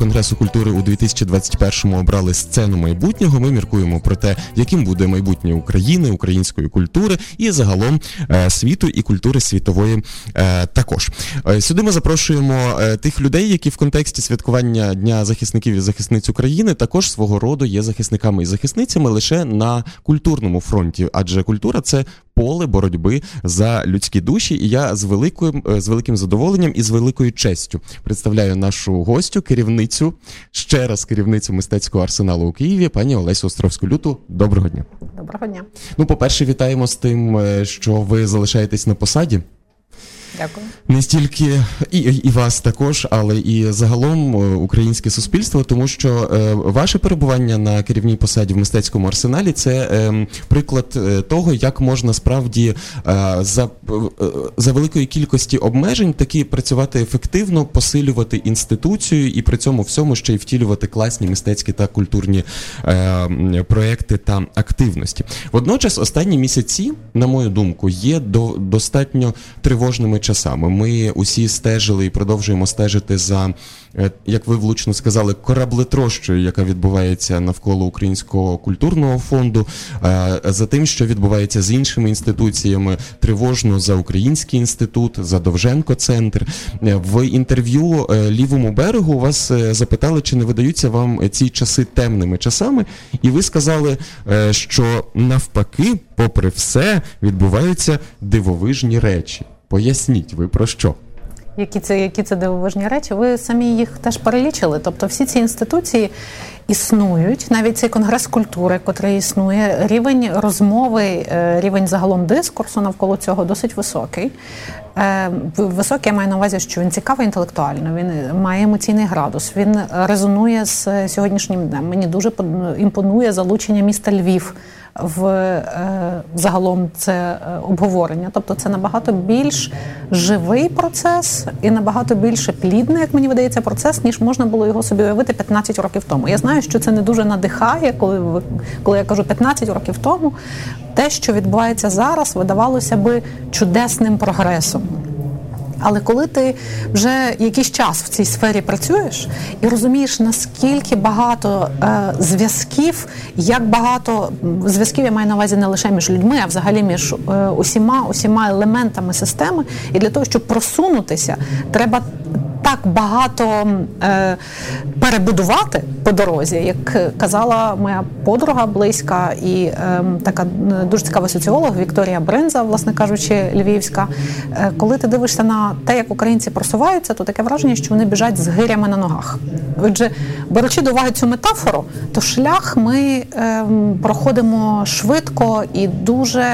конгресу культури у 2021-му обрали сцену майбутнього. Ми міркуємо про те, яким буде майбутнє України, української культури і загалом е, світу і культури світової е, також. Е, сюди ми запрошуємо тих людей, які в контексті святкування Дня захисників і захисниць України також свого роду є захисниками і захисницями лише на культурному фронті, адже культура це поле боротьби за людські душі. І я з великим з великим задоволенням і з великою честю представляю нашу гостю, керівницю ще раз керівницю мистецького арсеналу у Києві, пані Олесю Островську. Люту. Доброго дня. Доброго дня. Ну, по перше, вітаємо з тим, е, що ви залишаєтесь на посаді. Дякую. Не стільки і і вас також, але і загалом е, українське суспільство, тому що е, ваше перебування на керівній посаді в мистецькому арсеналі це е, приклад е, того, як можна справді за за великої кількості обмежень таки працювати ефективно, посилювати інституцію і при цьому всьому ще й втілювати класні мистецькі та культурні проекти та активності. Водночас, останні місяці, на мою думку, є до достатньо тривожними часами. Ми усі стежили і продовжуємо стежити за, е, як ви влучно сказали, кораблетрощою, яка відбувається навколо Українського культурного фонду, е, за тим, що відбувається з іншими інституціями, тривожно за Український інститут, за Довженко Центр. Е, в інтерв'ю лівому берегу вас запитали, чи не видаються вам ці часи темними часами, і ви сказали, що навпаки, попри все, відбуваються дивовижні речі. Поясніть, ви про що? Які це які це дивовижні речі? Ви самі їх теж перелічили. Тобто, всі ці інституції існують, навіть цей конгрес культури, котрий існує, рівень розмови, е, рівень загалом дискурсу навколо цього досить високий. Е, високий я маю на увазі, що він цікавий інтелектуально, він має емоційний градус, він резонує з сьогоднішнім днем. Мені дуже імпонує залучення міста Львів в е, загалом це е, обговорення. Тобто це набагато більш живий процес і набагато більше плідний, як мені видається, процес, ніж можна було його собі уявити 15 років тому. Я знаю, що це не дуже надихає, коли коли я кажу 15 років тому. Те, що відбувається зараз, видавалося би чудесним прогресом. Але коли ти вже якийсь час в цій сфері працюєш і розумієш, наскільки багато е, зв'язків, як багато зв'язків я маю на увазі не лише між людьми, а взагалі між е, усіма усіма елементами системи, і для того, щоб просунутися, треба так багато е, перебудувати по дорозі, як казала моя подруга близька і е, така дуже цікава соціолог Вікторія Бринза, власне кажучи, львівська. Е, коли ти дивишся на те, як українці просуваються, то таке враження, що вони біжать з гирями на ногах. Отже, беручи до уваги цю метафору, то шлях ми ем, проходимо швидко і дуже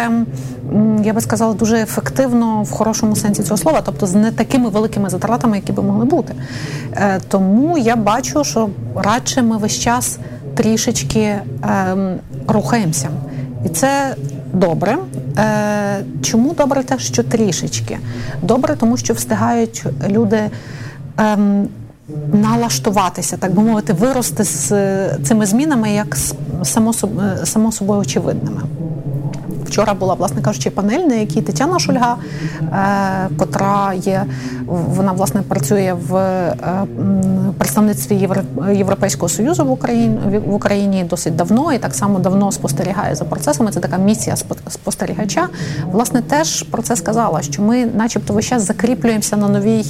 я би сказала, дуже ефективно в хорошому сенсі цього слова, тобто з не такими великими затратами, які би могли бути. Е, тому я бачу, що радше ми весь час трішечки ем, рухаємося. І це добре. Е, чому добре те, що трішечки? Добре, тому що встигають люди. Ем, налаштуватися, так би мовити, вирости з цими змінами як само собою очевидними. Вчора була, власне кажучи, панель, на якій Тетяна Шульга, е, котра є, вона власне працює в е, представництві Європейського союзу в Україні в Україні досить давно і так само давно спостерігає за процесами. Це така місія спостерігача. Власне, теж про це сказала, що ми, начебто, весь час закріплюємося на новій.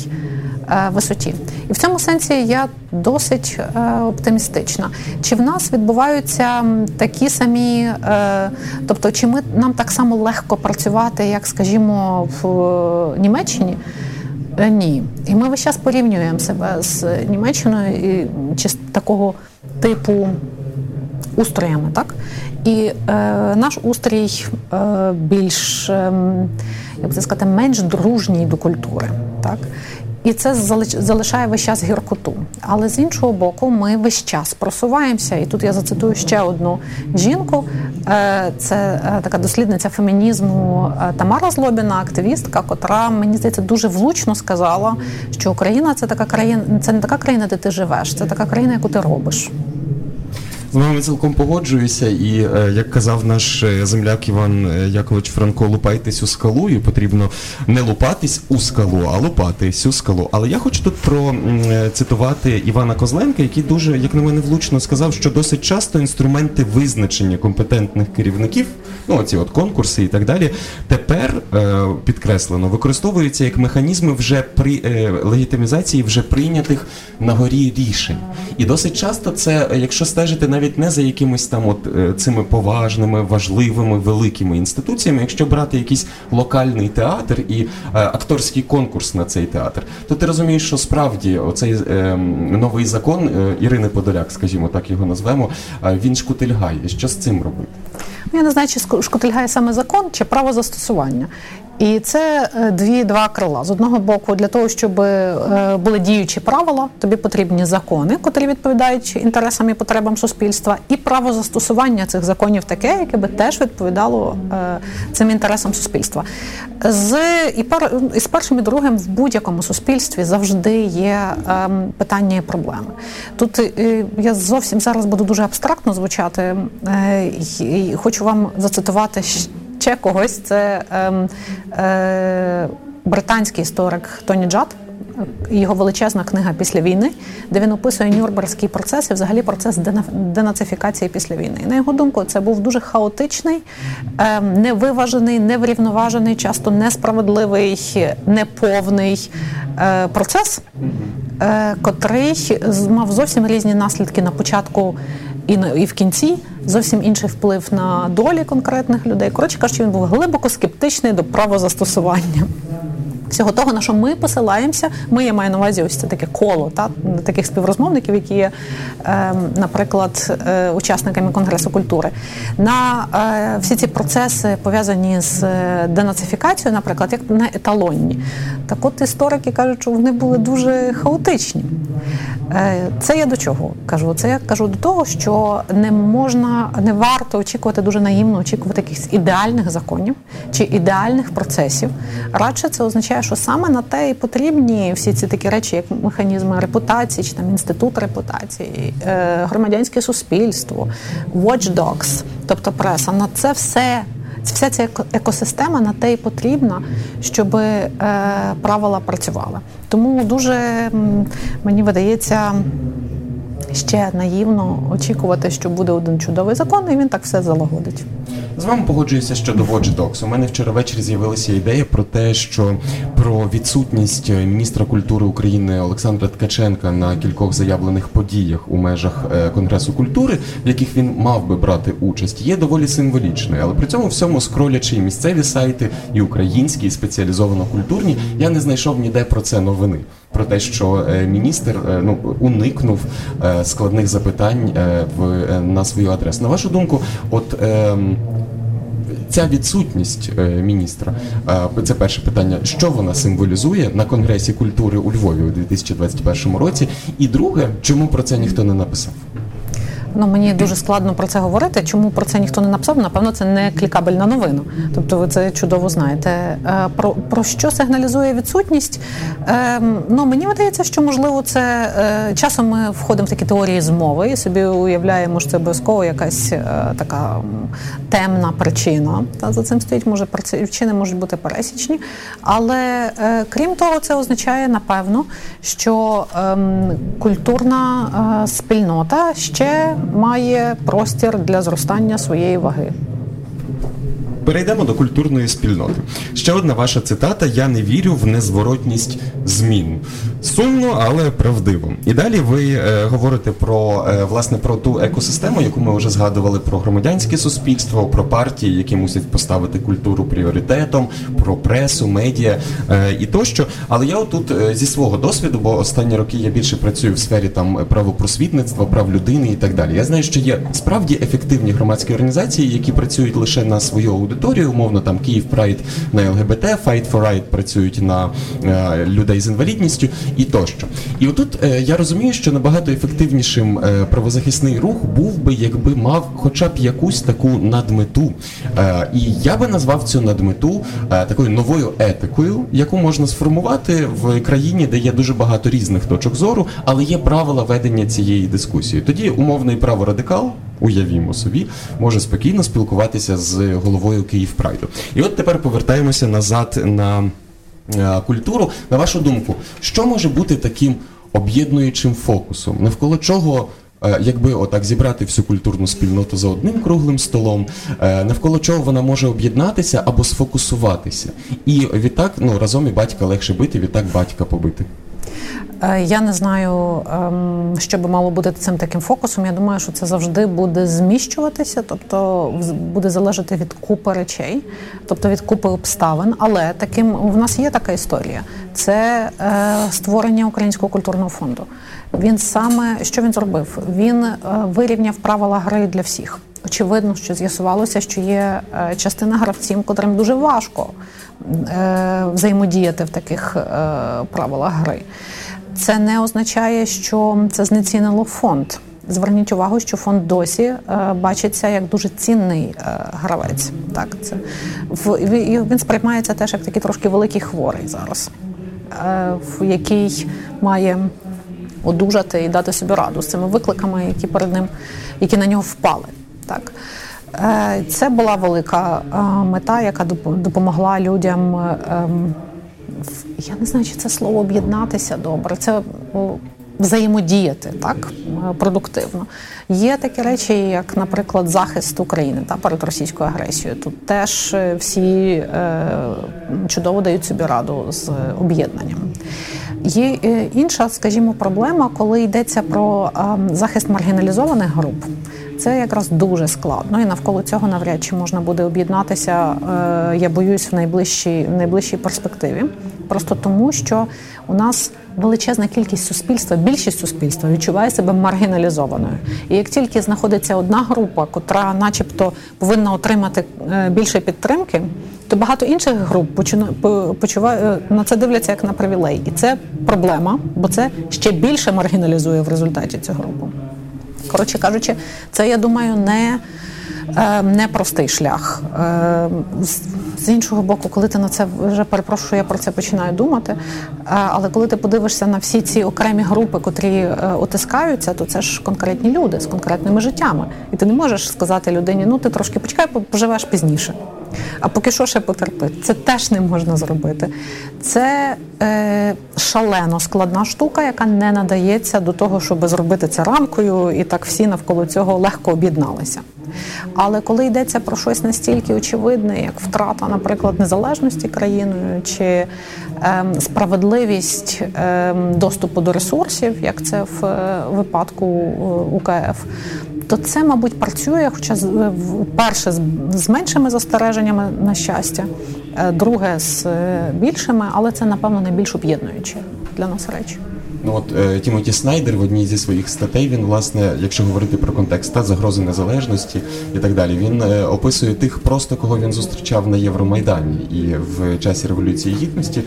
Е, висоті. І в цьому сенсі я досить е, оптимістична. Чи в нас відбуваються такі самі, е, тобто, чи ми нам так само легко працювати, як, скажімо, в Німеччині? Ні. І ми весь час порівнюємо себе з Німеччиною і чи з такого типу устроями, так? І е, наш устрій е, більш, е, як би сказати, менш дружній до культури. Так? І це залишає весь час гіркоту. Але з іншого боку, ми весь час просуваємося. І тут я зацитую ще одну жінку. Е, це е, така дослідниця фемінізму е, Тамара Злобіна, активістка, котра мені здається дуже влучно сказала, що Україна це така країна, це не така країна, де ти живеш, це така країна, яку ти робиш. З вами цілком погоджуюся, і е, як казав наш е, земляк Іван е, Якович Франко, лупайтесь у скалу, і потрібно не лупатись у скалу, а лупатись у скалу. Але я хочу тут процитувати Івана Козленка, який дуже, як на мене, влучно сказав, що досить часто інструменти визначення компетентних керівників, ну оці от конкурси і так далі, тепер підкреслено використовуються як механізми вже при легітимізації вже прийнятих на горі рішень. І досить часто це, якщо стежити навіть не за якимись там от е, цими поважними, важливими, великими інституціями, якщо брати якийсь локальний театр і е, акторський конкурс на цей театр, то ти розумієш, що справді оцей е, новий закон Ірини Подоляк, скажімо так, його назвемо, він шкутильгає. Що з цим робити? Ну, я не знаю, чи шкутильгає саме закон, чи право застосування. І це е, дві два крила. З одного боку, для того, щоб е, були діючі правила, тобі потрібні закони, котрі відповідають інтересам і потребам суспільства, і право застосування цих законів таке, яке би теж відповідало е, цим інтересам суспільства. З і пер, і з першим і другим в будь-якому суспільстві завжди є ем, питання і проблеми. Тут я зовсім зараз буду дуже абстрактно звучати, і хочу вам зацитувати ще когось. Це е, е, британський історик Тоні Джад. Його величезна книга після війни, де він описує Нюрнберзький процес і взагалі процес денацифікації після війни. І На його думку, це був дуже хаотичний, ем, невиважений, неврівноважений, часто несправедливий, неповний е, процес, е, котрий мав зовсім різні наслідки на початку і і в кінці зовсім інший вплив на долі конкретних людей. Коротше кажучи, він був глибоко скептичний до правозастосування всього того, на що ми посилаємося. Ми я маю на увазі ось це таке коло та таких співрозмовників, які є, е, наприклад, е, учасниками Конгресу культури. На е, всі ці процеси пов'язані з е, денацифікацією, наприклад, як на еталонні. Так от історики кажуть, що вони були дуже хаотичні. Це я до чого кажу? Це я кажу до того, що не можна, не варто очікувати дуже наївно очікувати якихось ідеальних законів чи ідеальних процесів. Радше це означає, що саме на те і потрібні всі ці такі речі, як механізми репутації, чи там інститут репутації, е, громадянське суспільство, watchdogs, тобто преса. На це все. Вся ця екосистема на те і потрібна, щоб е, правила працювали. Тому дуже мені видається ще наївно очікувати, що буде один чудовий закон, і він так все залагодить. З вами погоджуюся щодо Watch Dogs. У мене вчора ввечері з'явилася ідея про те, що про відсутність міністра культури України Олександра Ткаченка на кількох заявлених подіях у межах е, Конгресу культури, в яких він мав би брати участь, є доволі символічною. Але при цьому всьому скролячи і місцеві сайти, і українські, і спеціалізовано культурні, я не знайшов ніде про це новини. Про те, що е, міністр е, ну уникнув складних запитань в на свою адресу. На вашу думку, от. Ем, ця відсутність е, міністра е, це перше питання. Що вона символізує на конгресі культури у Львові у 2021 році? І друге, чому про це ніхто не написав? Ну мені дуже складно про це говорити. Чому про це ніхто не написав? Напевно, це не клікабельна новина. Тобто, ви це чудово знаєте. Е, про про що сигналізує відсутність? Ем, ну мені видається, що можливо це е, часом ми входимо в такі теорії змови і собі уявляємо, що це обов'язково якась е, така темна причина. Та за цим стоїть, може причини можуть бути пересічні, але крім того, це означає напевно, що ем, культурна спільнота ще має простір для зростання своєї ваги. Перейдемо до культурної спільноти. Ще одна ваша цитата: Я не вірю в незворотність змін. Сумно, але правдиво. І далі ви е, говорите про е, власне про ту екосистему, яку ми вже згадували про громадянське суспільство, про партії, які мусять поставити культуру пріоритетом, про пресу, медіа е, і тощо. Але я отут е, зі свого досвіду, бо останні роки я більше працюю в сфері там правопросвітництва, прав людини і так далі. Я знаю, що є справді ефективні громадські організації, які працюють лише на свою аудиторію, умовно там Київ Прайд на ЛГБТ, Fight for Right працюють на е, людей з інвалідністю і тощо. І отут е, я розумію, що набагато ефективнішим е, правозахисний рух був би, якби мав хоча б якусь таку надмету. І я би назвав цю надмету такою новою етикою, яку можна сформувати в країні, де є дуже багато різних точок зору, але є правила ведення цієї дискусії. Тоді умовний праворадикал уявімо собі, може спокійно спілкуватися з головою Київ Прайду. І от тепер повертаємося назад на е, культуру. На вашу думку, що може бути таким об'єднуючим фокусом, навколо чого? Е, якби отак зібрати всю культурну спільноту за одним круглим столом, е, навколо чого вона може об'єднатися або сфокусуватися, і відтак ну разом і батька легше бити, відтак батька побити. Е, я не знаю, ем, що би мало бути цим таким фокусом. Я думаю, що це завжди буде зміщуватися, тобто буде залежати від купи речей, тобто від купи обставин. Але таким в нас є така історія: це е, створення українського культурного фонду. Він саме що він зробив? Він е, вирівняв правила гри для всіх. Очевидно, що з'ясувалося, що є частина гравців, котрим дуже важко взаємодіяти в таких правилах гри. Це не означає, що це знецінило фонд. Зверніть увагу, що фонд досі е, бачиться як дуже цінний е, гравець. Так, це в він сприймається теж як такий трошки великий хворий зараз, е, в який має одужати і дати собі раду з цими викликами, які перед ним, які на нього впали. Так. Е, це була велика е, мета, яка допомогла людям. Ем, я не знаю, чи це слово об'єднатися добре. Це взаємодіяти так продуктивно. Є такі речі, як, наприклад, захист України та перед російською агресією. Тут теж е, всі е, чудово дають собі раду з об'єднанням. Є е, інша, скажімо, проблема, коли йдеться про е, захист маргіналізованих груп. Це якраз дуже складно, і навколо цього навряд чи можна буде об'єднатися. Е, я боюсь в найближчій в найближчій перспективі, просто тому що у нас величезна кількість суспільства, більшість суспільства відчуває себе маргіналізованою. І як тільки знаходиться одна група, котра, начебто, повинна отримати е, більше підтримки, то багато інших груп почуває е, на це дивляться як на привілей, і це проблема, бо це ще більше маргіналізує в результаті цю групу. Коротше кажучи, це я думаю не е, непростий шлях. Е, з іншого боку, коли ти на це вже перепрошую, я про це починаю думати. Е, але коли ти подивишся на всі ці окремі групи, котрі отискаються, то це ж конкретні люди з конкретними життями. І ти не можеш сказати людині, ну ти трошки почекай, поживеш пізніше. А поки що ще потерпи. Це теж не можна зробити. Це е, шалено складна штука, яка не надається до того, щоб зробити це рамкою, і так всі навколо цього легко об'єдналися. Але коли йдеться про щось настільки очевидне, як втрата, наприклад, незалежності країною чи е, справедливість е, доступу до ресурсів, як це в е, випадку е, УКФ, то це, мабуть, працює, хоча перше з меншими застереженнями на щастя, е, друге з е, більшими, але це напевно найбільш об'єднуючі для нас речі. Ну от е, Тімоті Снайдер в одній зі своїх статей він, власне, якщо говорити про контекст та загрози незалежності і так далі, він е, описує тих, просто кого він зустрічав на Євромайдані і в часі революції гідності,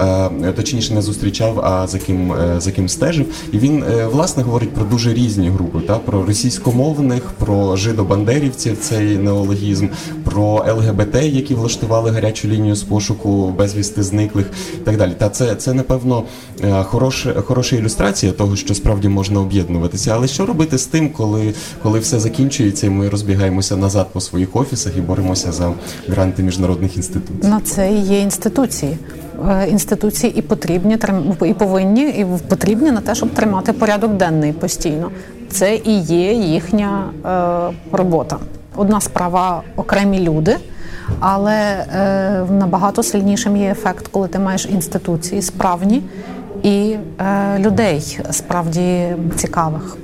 е, точніше не зустрічав, а за ким за ким стежив. І він власне говорить про дуже різні групи, та про російськомовних, про жидобандерівців, цей неологізм, про ЛГБТ, які влаштували гарячу лінію з пошуку безвісти зниклих і так далі. Та це це напевно хороше хороше хороша ілюстрація того, що справді можна об'єднуватися. Але що робити з тим, коли коли все закінчується, і ми розбігаємося назад по своїх офісах і боремося за гранти міжнародних інституцій? На це і є інституції. Е, інституції і потрібні і повинні, і потрібні на те, щоб тримати порядок денний постійно. Це і є їхня е, робота. Одна справа окремі люди. Але е, набагато сильнішим є ефект, коли ти маєш інституції справні, і е, людей справді цікавих.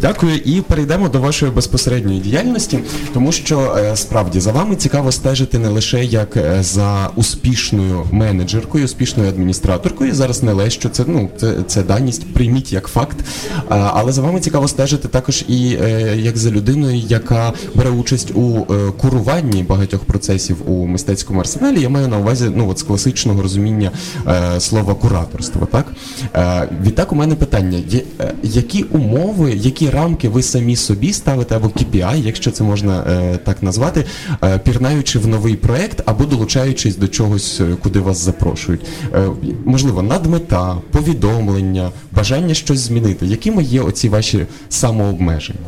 Дякую, і перейдемо до вашої безпосередньої діяльності, тому що е, справді за вами цікаво стежити не лише як е, за успішною менеджеркою, успішною адміністраторкою. Зараз не лише що це ну це це даність, прийміть як факт. Але за вами цікаво стежити також і е, як за людиною, яка бере участь у куруванні багатьох процесів у мистецькому арсеналі. Я маю на увазі ну от з класичного розуміння слова кураторство. Так відтак у мене питання: які умови, які рамки ви самі собі ставите або KPI, якщо це можна е, так назвати, е, пірнаючи в новий проект або долучаючись до чогось, е, куди вас запрошують. Е, можливо, надмета, повідомлення, бажання щось змінити. Якими є оці ваші самообмеження?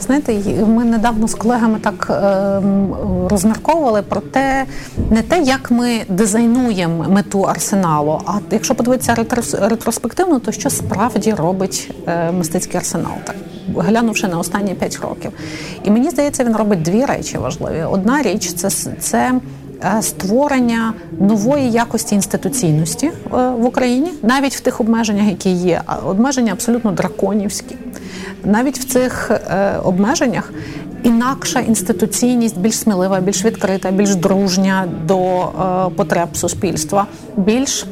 Знаєте, ми недавно з колегами так е, розмірковували про те, не те, як ми дизайнуємо мету арсеналу, а якщо подивитися ретроспективно, то що справді робить е, мистецький арсенал, так глянувши на останні п'ять років. І мені здається, він робить дві речі важливі. Одна річ це це. Е, створення нової якості інституційності е, в Україні, навіть в тих обмеженнях, які є, обмеження абсолютно драконівські. Навіть в цих е, обмеженнях інакша інституційність, більш смілива, більш відкрита, більш дружня до потреб суспільства, більш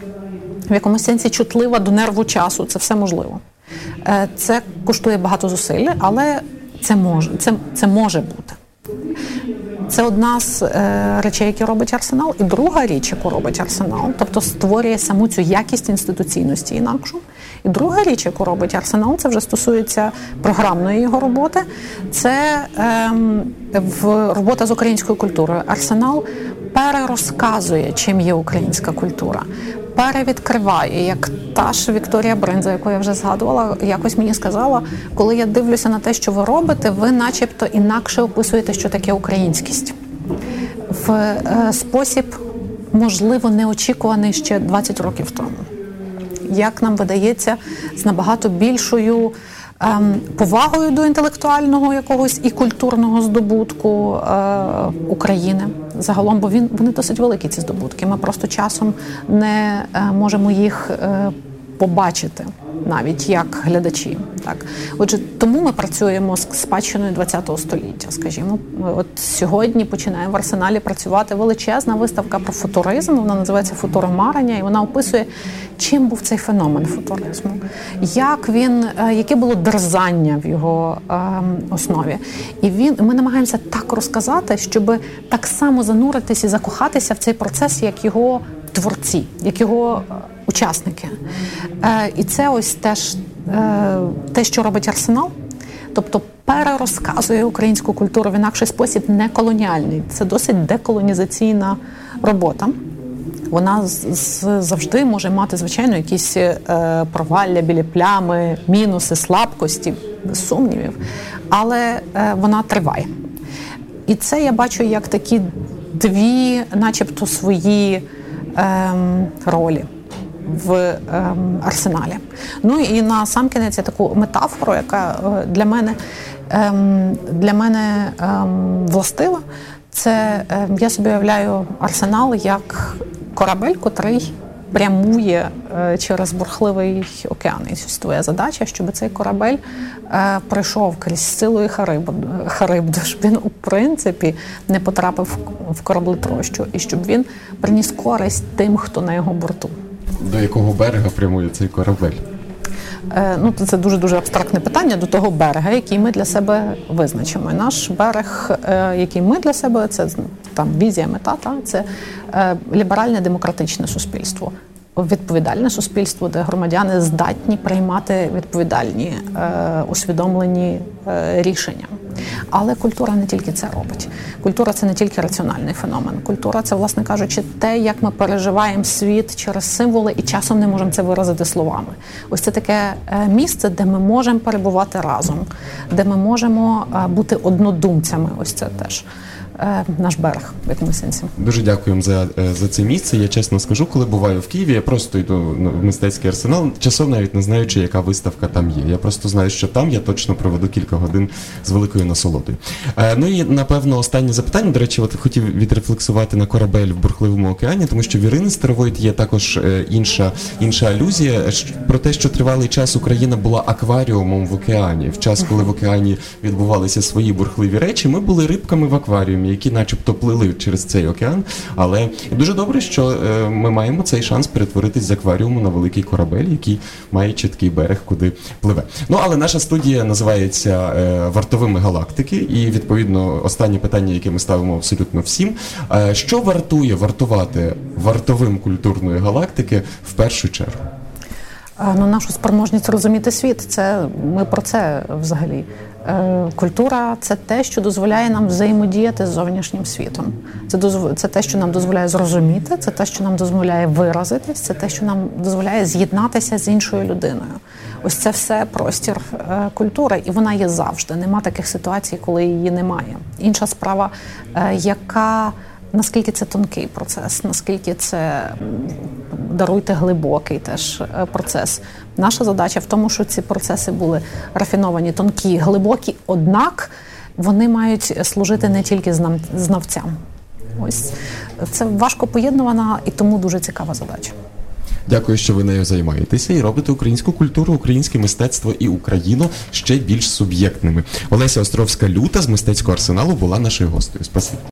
в якомусь сенсі чутлива до нерву часу. Це все можливо. Це коштує багато зусиль, але це може, це, це може бути. Це одна з е, речей, які робить арсенал, і друга річ, яку робить арсенал, тобто створює саму цю якість інституційності інакшу. І друга річ, яку робить арсенал, це вже стосується програмної його роботи. Це е, в робота з українською культурою. Арсенал перерозказує, чим є українська культура перевідкриває, як та ж Вікторія Бринза, яку я вже згадувала, якось мені сказала, коли я дивлюся на те, що ви робите, ви, начебто, інакше описуєте, що таке українськість в е, спосіб, можливо, неочікуваний ще 20 років тому. Як нам видається, з набагато більшою повагою до інтелектуального якогось і культурного здобутку е, України загалом, бо він вони досить великі ці здобутки. Ми просто часом не е, можемо їх е, побачити навіть як глядачі. Так, отже, тому ми працюємо з спадщиною ХХ століття. Скажімо, от сьогодні починає в арсеналі працювати величезна виставка про футуризм. Вона називається Футуромарення, і вона описує, чим був цей феномен футуризму, як він, е, яке було дерзання в його е, основі. І він ми намагаємося так розказати, щоб так само зануритись і закохатися в цей процес, як його творці, як його учасники. Е, І це ось теж е, те, що робить арсенал. Тобто перерозказує українську культуру в інакший спосіб не колоніальний. Це досить деколонізаційна робота. Вона завжди може мати, звичайно, якісь е, провалля, білі плями, мінуси, слабкості, сумнівів, але вона триває. І це я бачу як такі дві, начебто, свої ем, ролі в ем, арсеналі. Ну і на сам кінець я таку метафору, яка е, для мене ем, для мене ем, властива. Це я собі уявляю арсенал як корабель, котрий прямує е, через бурхливий океан. І твоя задача, щоб цей корабель е, пройшов крізь силу Харибду, Харибду, щоб він у принципі не потрапив в кораблетрощу, і щоб він приніс користь тим, хто на його борту. До якого берега прямує цей корабель? Е, ну, Це дуже дуже абстрактне питання до того берега, який ми для себе визначимо. Наш берег, який ми для себе, це там візія мета, та це е, ліберальне демократичне суспільство. Відповідальне суспільство, де громадяни здатні приймати відповідальні е, усвідомлені е, рішення. Але культура не тільки це робить. Культура це не тільки раціональний феномен. Культура це, власне кажучи, те, як ми переживаємо світ через символи і часом не можемо це виразити словами. Ось це таке е, місце, де ми можемо перебувати разом, де ми можемо е, бути однодумцями. Ось це теж. Е, наш берег в якомусь сенсі. Дуже дякуємо за е, за це місце. Я чесно скажу, коли буваю в Києві, я просто йду в мистецький арсенал, часом навіть не знаючи, яка виставка там є. Я просто знаю, що там я точно проведу кілька годин з великою насолодою. Е, ну і напевно останнє запитання. До речі, от хотів відрефлексувати на корабель в бурхливому океані, тому що в Ірини Старової є також інша інша алюзія про те, що тривалий час Україна була акваріумом в океані. В час, коли в океані відбувалися свої бурхливі речі, ми були рибками в акваріумі які, начебто, плили через цей океан. Але дуже добре, що е, ми маємо цей шанс перетворитись з акваріуму на великий корабель, який має чіткий берег, куди пливе. Ну але наша студія називається е, Вартовими галактики, і відповідно останнє питання, яке ми ставимо абсолютно всім. Е, що вартує вартувати вартовим культурної галактики в першу чергу? Ну, нашу спроможність розуміти світ, це ми про це взагалі. Е, культура це те, що дозволяє нам взаємодіяти з зовнішнім світом. Це дозв... це те, що нам дозволяє зрозуміти, це те, що нам дозволяє виразитись, це те, що нам дозволяє з'єднатися з іншою людиною. Ось це все простір е, культури, і вона є завжди. Нема таких ситуацій, коли її немає. Інша справа, е, яка наскільки це тонкий процес, наскільки це даруйте глибокий теж е, процес. Наша задача в тому, що ці процеси були рафіновані, тонкі, глибокі, однак вони мають служити не тільки знавцям. Ось це важко поєднувана і тому дуже цікава задача. Дякую, що ви нею займаєтеся і робите українську культуру, українське мистецтво і Україну ще більш суб'єктними. Олеся Островська люта з мистецького арсеналу була нашою гостею. Спасибі.